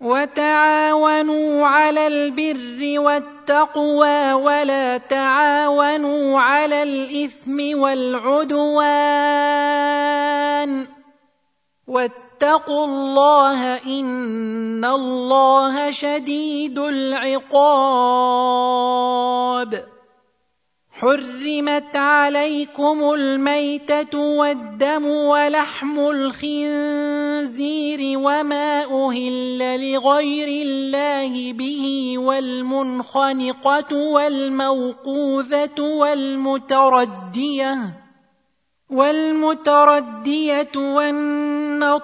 وتعاونوا على البر والتقوى ولا تعاونوا على الإثم والعدوان واتقوا الله إن الله شديد العقاب حرمت عليكم الميتة والدم ولحم الخنزير وما أهل لغير الله به والمنخنقه والموقوذه والمترديه والمترديه والنطيحه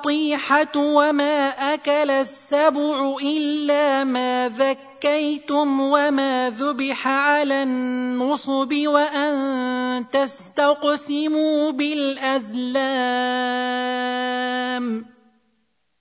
وما اكل السبع الا ما ذكيتم وما ذبح على النصب وان تستقسموا بالازلام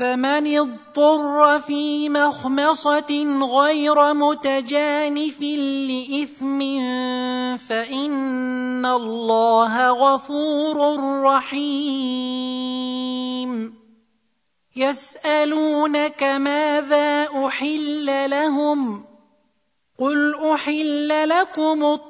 فمن اضطر في مخمصة غير متجانف لإثم فإن الله غفور رحيم. يسألونك ماذا أحل لهم؟ قل أحل لكم الطيب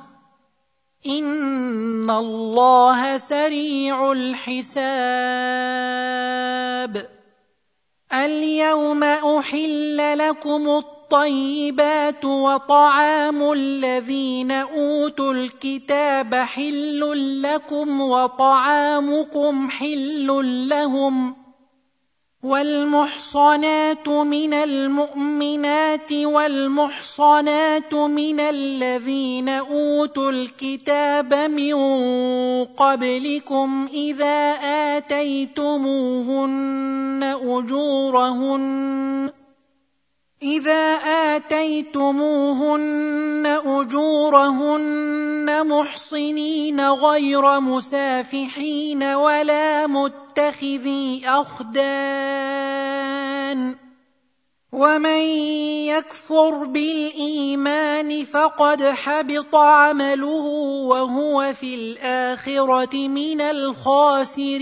ان الله سريع الحساب اليوم احل لكم الطيبات وطعام الذين اوتوا الكتاب حل لكم وطعامكم حل لهم والمحصنات من المؤمنات والمحصنات من الذين أوتوا الكتاب من قبلكم إذا آتيتموهن أجورهن إذا آتيتموهن أجورهن محصنين غير مسافحين ولا متخذي أخدان ومن يكفر بالإيمان فقد حبط عمله وهو في الآخرة من الخاسرين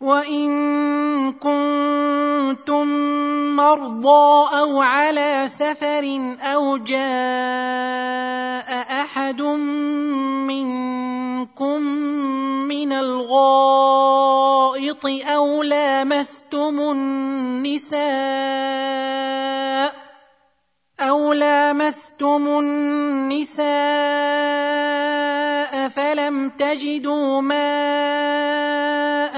وان كنتم مرضى أو على سفر أو جاء احد منكم من الغائط أو لامستم النساء أو لامستم النساء فلم تجدوا ماء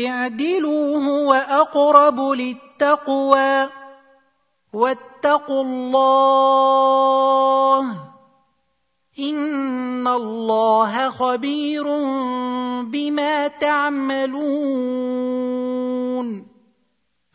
اعدلوا هو اقرب للتقوى واتقوا الله إن الله خبير بما تعملون.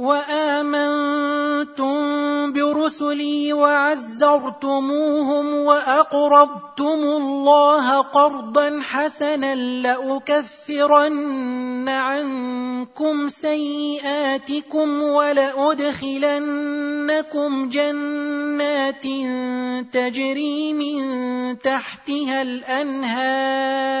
وآمنتم برسلي وعزرتموهم وأقرضتم الله قرضا حسنا لأكفرن عنكم سيئاتكم ولأدخلنكم جنات تجري من تحتها الأنهار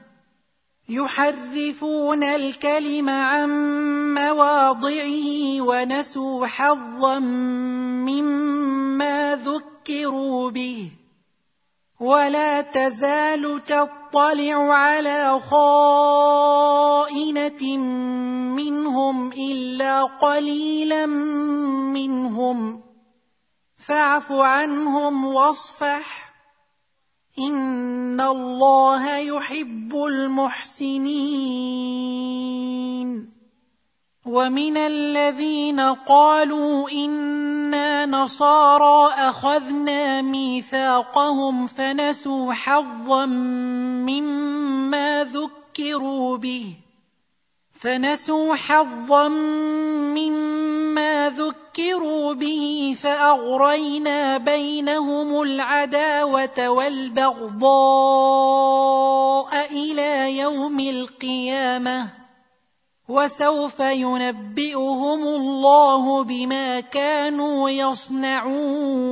يحرفون الكلم عن مواضعه ونسوا حظا مما ذكروا به. ولا تزال تطلع على خائنة منهم إلا قليلا منهم. فاعف عنهم واصفح. ان الله يحب المحسنين ومن الذين قالوا أنا نصارى اخذنا ميثاقهم فنسوا حظا مما ذكروا به فنسوا حظا مما ذكروا به فاغرينا بينهم العداوه والبغضاء إلى يوم القيامه وسوف ينبئهم الله بما كانوا يصنعون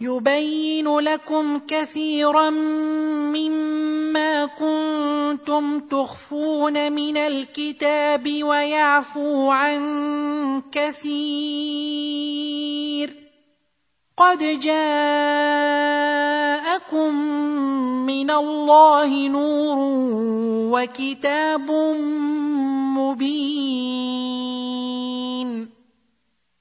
يبين لكم كثيرا مما كنتم تخفون من الكتاب ويعفو عن كثير. قد جاءكم من الله نور وكتاب مبين.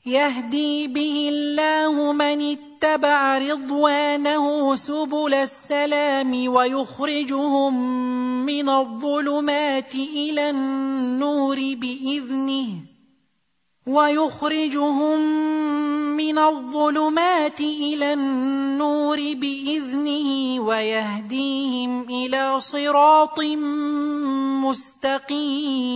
يهدي به الله من اتبع رضوانه سبل السلام ويخرجهم من الظلمات إلى النور بإذنه ويخرجهم من الظلمات إلى النور بإذنه ويهديهم إلى صراط مستقيم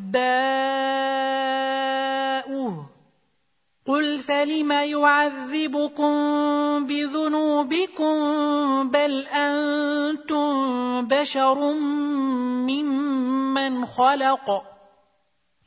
واحباؤه قل فلم يعذبكم بذنوبكم بل أنتم بشر ممن خلق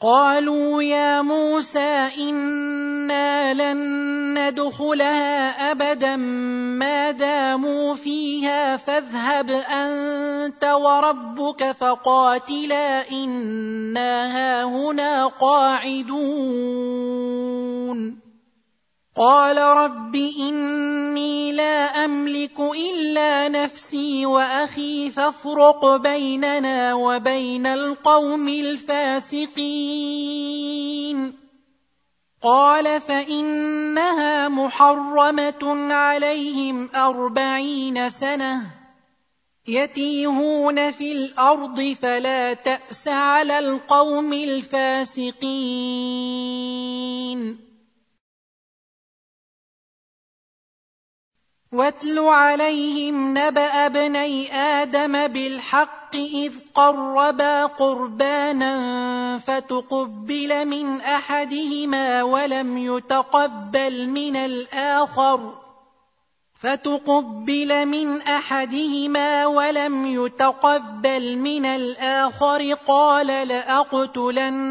قالوا يا موسى إنا لن ندخلها أبدا ما داموا فيها فاذهب أنت وربك فقاتلا إنا هاهنا قاعدون قال رب إني لا أملك إلا نفسي وأخي فافرق بيننا وبين القوم الفاسقين. قال فإنها محرمة عليهم أربعين سنة يتيهون في الأرض فلا تأس على القوم الفاسقين. واتل عليهم نبا ابني آدم بالحق اذ قربا قربانا فتقبل من احدهما ولم يتقبل من الآخر فتقبل من احدهما ولم يتقبل من الآخر قال لاقتلنك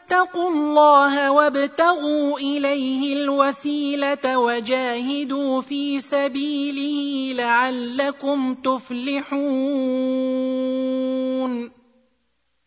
اتقوا الله وابتغوا إليه الوسيلة وجاهدوا في سبيله لعلكم تفلحون.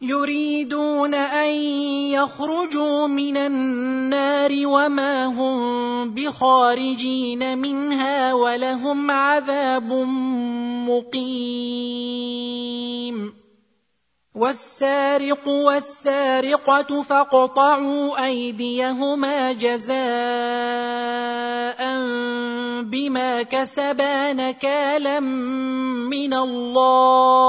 يريدون أن يخرجوا من النار وما هم بخارجين منها ولهم عذاب مقيم. والسارق والسارقة فاقطعوا أيديهما جزاء بما كسبا نكالا من الله.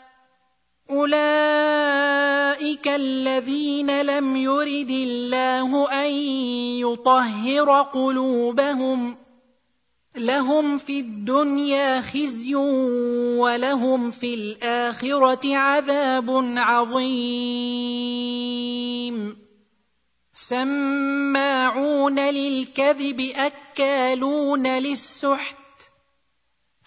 اولئك الذين لم يرد الله ان يطهر قلوبهم لهم في الدنيا خزي ولهم في الاخره عذاب عظيم. سماعون للكذب اكالون للسحت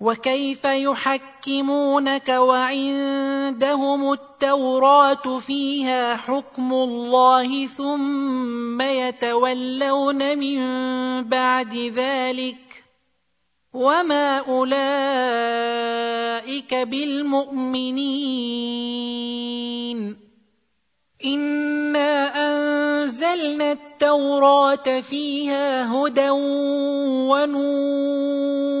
وكيف يحكمونك وعندهم التوراة فيها حكم الله ثم يتولون من بعد ذلك وما أولئك بالمؤمنين إنا أنزلنا التوراة فيها هدى ونور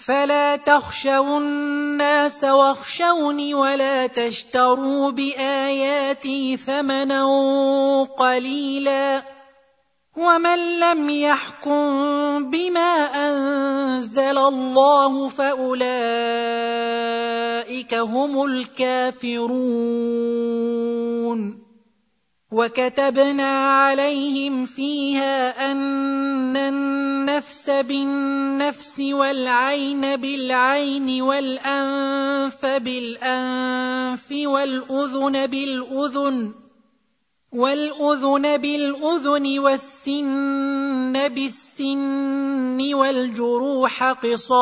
فلا تخشوا الناس واخشوني ولا تشتروا باياتي ثمنا قليلا ومن لم يحكم بما انزل الله فاولئك هم الكافرون وكتبنا عليهم فيها ان النفس بالنفس والعين بالعين والأنف بالأنف والأذن بالأذن والأذن بالأذن والسن بالسن والجروح قصاص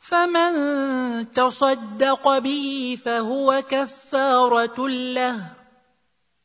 فمن تصدق به فهو كفارة له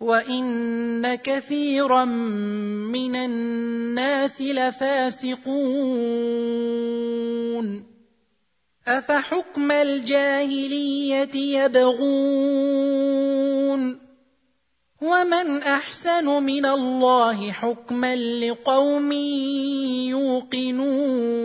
وان كثيرا من الناس لفاسقون افحكم الجاهليه يبغون ومن احسن من الله حكما لقوم يوقنون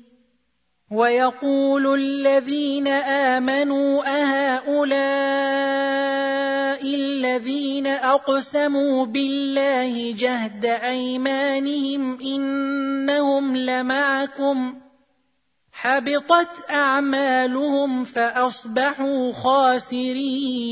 ويقول الذين آمنوا أهؤلاء الذين أقسموا بالله جهد أيمانهم إنهم لمعكم حبطت أعمالهم فأصبحوا خاسرين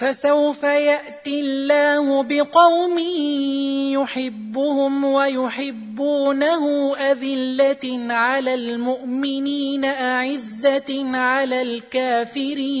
فسوف يأتي الله بقوم يحبهم ويحبونه أذلة على المؤمنين أعزة على الكافرين.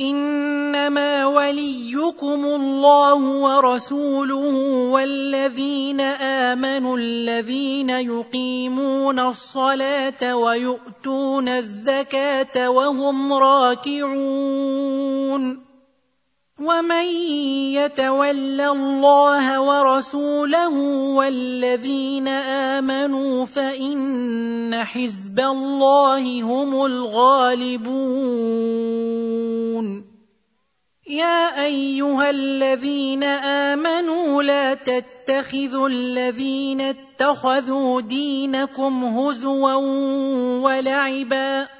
إنما وليكم الله ورسوله والذين آمنوا الذين يقيمون الصلاة ويؤتون الزكاة وهم راكعون. ومن يتول الله ورسوله والذين آمنوا فإن حزب الله هم الغالبون. يا أيها الذين آمنوا لا تتخذوا الذين اتخذوا دينكم هزوا ولعبا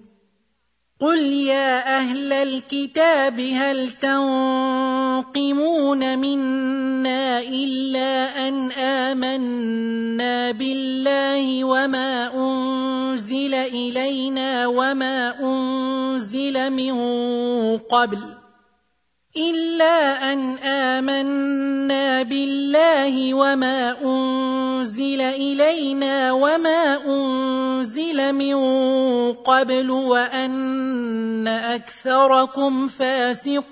قل يا أهل الكتاب هل تنقمون منا الا ان امنا بالله وما انزل الينا وما انزل من قبل إلا أن آمنا بالله وما أنزل إلينا وما أنزل من قبل وأن أكثركم فاسقون.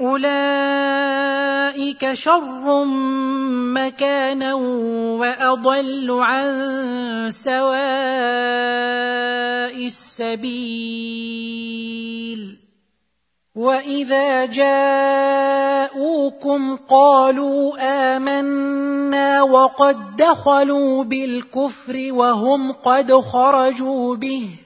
أولئك شر مكانا وأضل عن سواء السبيل. وإذا جاءوكم قالوا آمنا وقد دخلوا بالكفر وهم قد خرجوا به.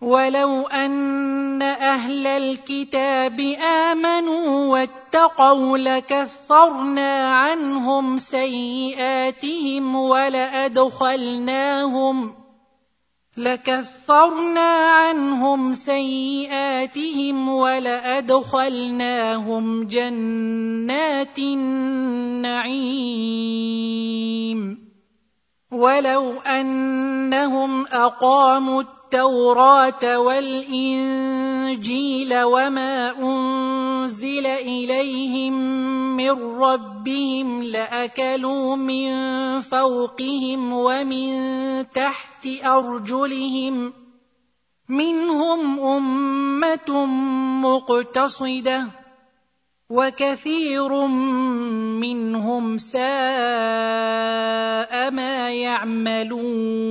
ولو ان أهل الكتاب امنوا واتقوا لكفرنا عنهم سيئاتهم ولادخلناهم لكفرنا عنهم سيئاتهم ولادخلناهم جنات النعيم ولو انهم اقاموا التوراه والإنجيل وما أنزل إليهم من ربهم لأكلوا من فوقهم ومن تحت أرجلهم منهم أمة مقتصدة وكثير منهم ساء ما يعملون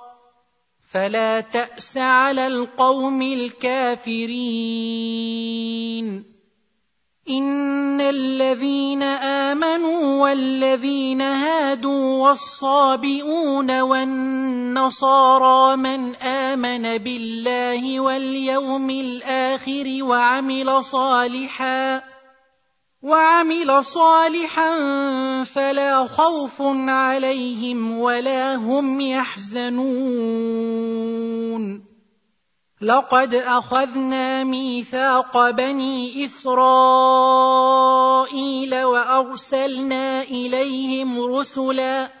فلا تأس على القوم الكافرين. إن الذين آمنوا والذين هادوا والصابئون والنصارى من آمن بالله واليوم الآخر وعمل صالحا وعمل صالحا فلا خوف عليهم ولا هم يحزنون. لقد أخذنا ميثاق بني إسرائيل وأرسلنا إليهم رسلا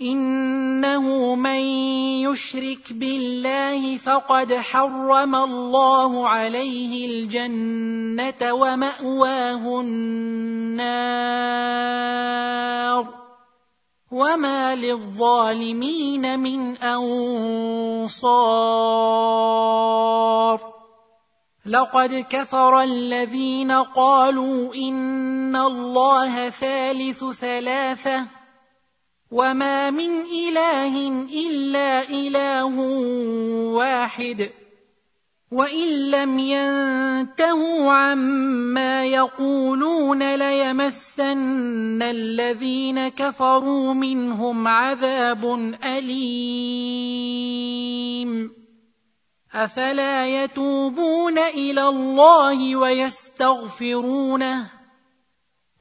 إنه من يشرك بالله فقد حرم الله عليه الجنة ومأواه النار. وما للظالمين من أنصار. لقد كفر الذين قالوا إن الله ثالث ثلاثة. وما من اله الا اله واحد وان لم ينتهوا عما يقولون ليمسن الذين كفروا منهم عذاب اليم افلا يتوبون إلى الله ويستغفرونه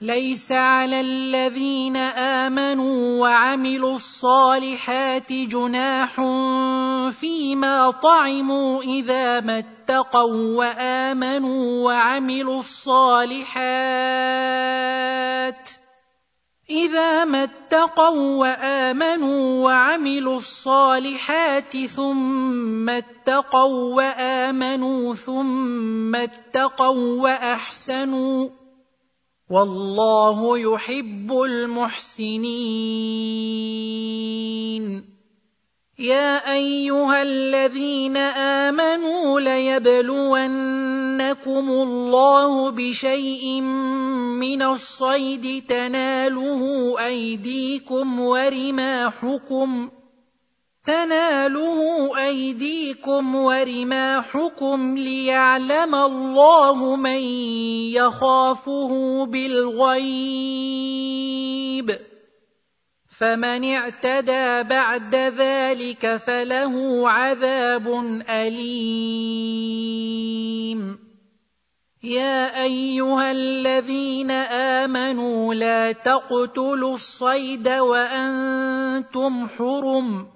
ليس على الذين آمنوا وعملوا الصالحات جناح فيما طعموا إذا ما اتقوا وآمنوا وعملوا الصالحات إذا ما اتقوا وآمنوا وعملوا الصالحات ثم اتقوا وآمنوا ثم اتقوا وأحسنوا والله يحب المحسنين. يا أيها الذين آمنوا ليبلون يبلونكم الله بشيء من الصيد تناله أيديكم ورماحكم تناله أيديكم ورماحكم ليعلم الله من يخافه بالغيب. فمن اعتدى بعد ذلك فله عذاب أليم. يا أيها الذين آمنوا لا تقتلوا الصيد وأنتم حرم.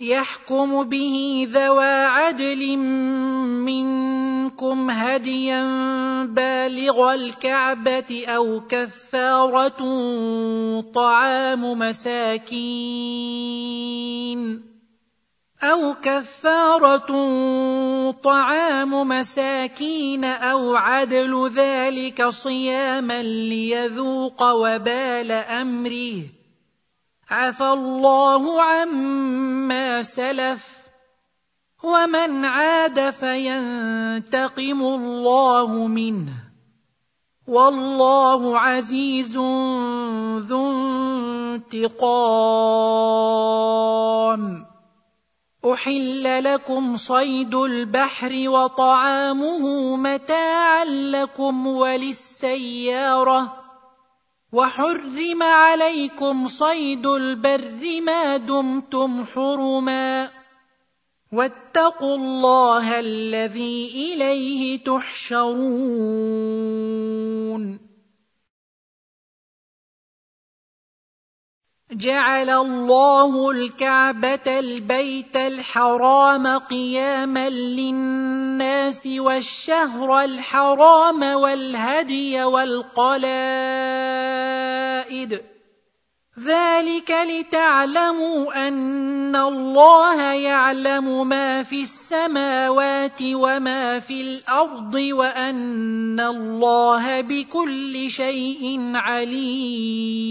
يحكم به ذوى عدل منكم هديا بالغ الكعبة أو كفارة طعام مساكين أو كفارة طعام مساكين أو عدل ذلك صياما ليذوق وبال أمره عفى الله عما سلف ومن عاد فينتقم الله منه. والله عزيز ذو انتقام. أحل لكم صيد البحر وطعامه متاعا لكم وللسيارة. وحرم عليكم صيد البر ما دمتم حرما واتقوا الله الذي إليه تحشرون جعل الله الكعبة البيت الحرام قياما للناس والشهر الحرام والهدي والقلائد. ذلك لتعلموا أن الله يعلم ما في السماوات وما في الأرض وأن الله بكل شيء عليم.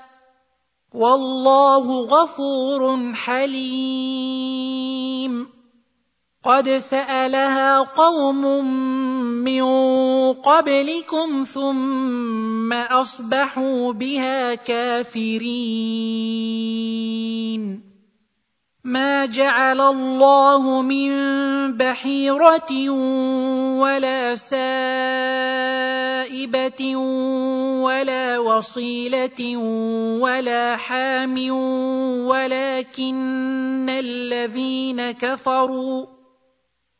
والله غفور حليم. قد سألها قوم من قبلكم ثم أصبحوا بها كافرين. ما جعل الله من بحيرة ولا سائبة ولا وصيلة ولا حام ولكن الذين كفروا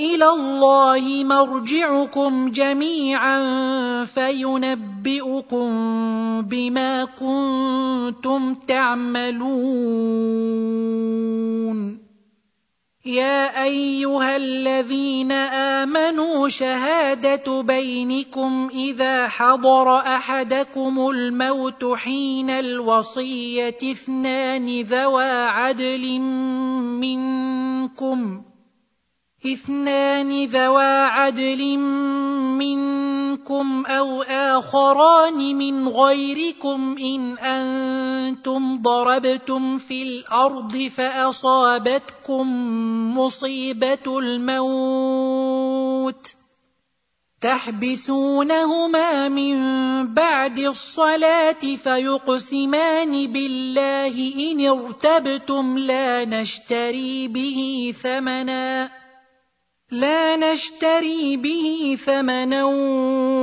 إلى الله مرجعكم جميعا فينبئكم بما كنتم تعملون. يا أيها الذين آمنوا شهادة بينكم إذا حضر أحدكم الموت حين الوصية اثنان ذوى عدل منكم. اثنان ذوا عدل منكم أو آخران من غيركم إن أنتم ضربتم في الأرض فأصابتكم مصيبة الموت تحبسونهما من بعد الصلاة فيقسمان بالله إن ارتبتم لا نشتري به ثمنا لا نشتري به ثمنا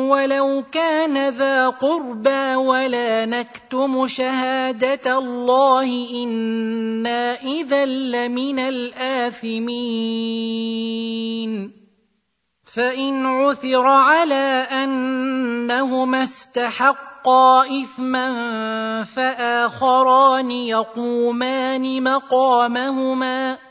ولو كان ذا قربى ولا نكتم شهادة الله إنا إذا لمن الآثمين. فإن عثر على أنهما استحقا إثما فآخران يقومان مقامهما.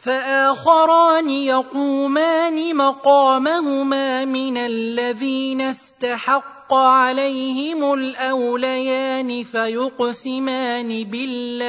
فآخران يقومان مقامهما من الذين استحق عليهم الأوليان فيقسمان بالله.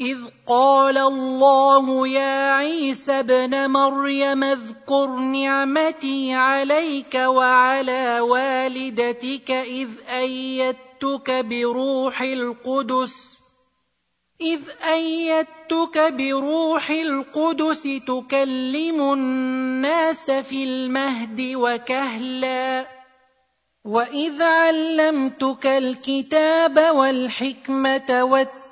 إذ قال الله يا عيسى ابن مريم اذكر نعمتي عليك وعلى والدتك إذ أيدتك بروح القدس إذ أيدتك بروح القدس تكلم الناس في المهد وكهلا وإذ علمتك الكتاب والحكمة والتقوى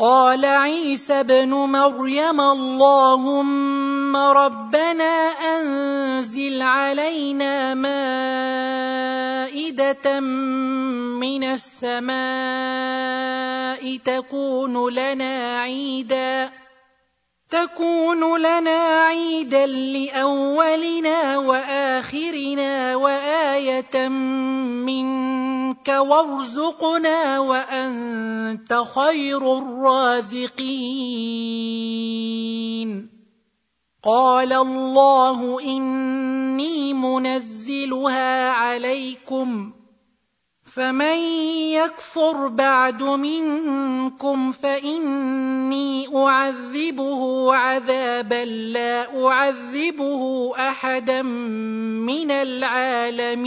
قال عيسى ابن مريم اللهم ربنا أنزل علينا مائدة من السماء تكون لنا عيدا. تكون لنا عيدا لأولنا وآخرنا وآية منك وارزقنا وأنت خير الرازقين. قال الله إني منزلها عليكم. فمن يكفر بعد منكم فاني اعذبه عذابا لا اعذبه احدا من العالمين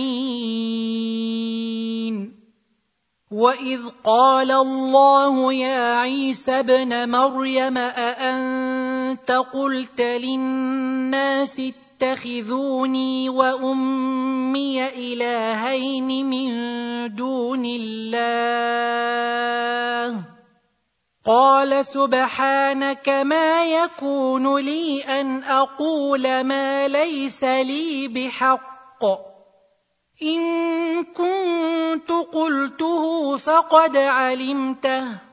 واذ قال الله يا عيسى ابن مريم اانت قلت للناس تتخذوني وأمي إلهين من دون الله. قال سبحانك ما يكون لي أن أقول ما ليس لي بحق. إن كنت قلته فقد علمته.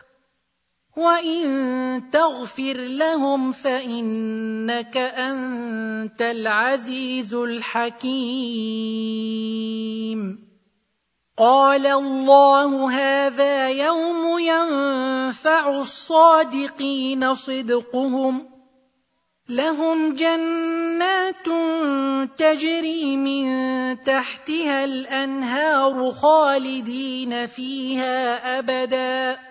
وان تغفر لهم فانك انت العزيز الحكيم قال الله هذا يوم ينفع الصادقين صدقهم لهم جنات تجري من تحتها الانهار خالدين فيها ابدا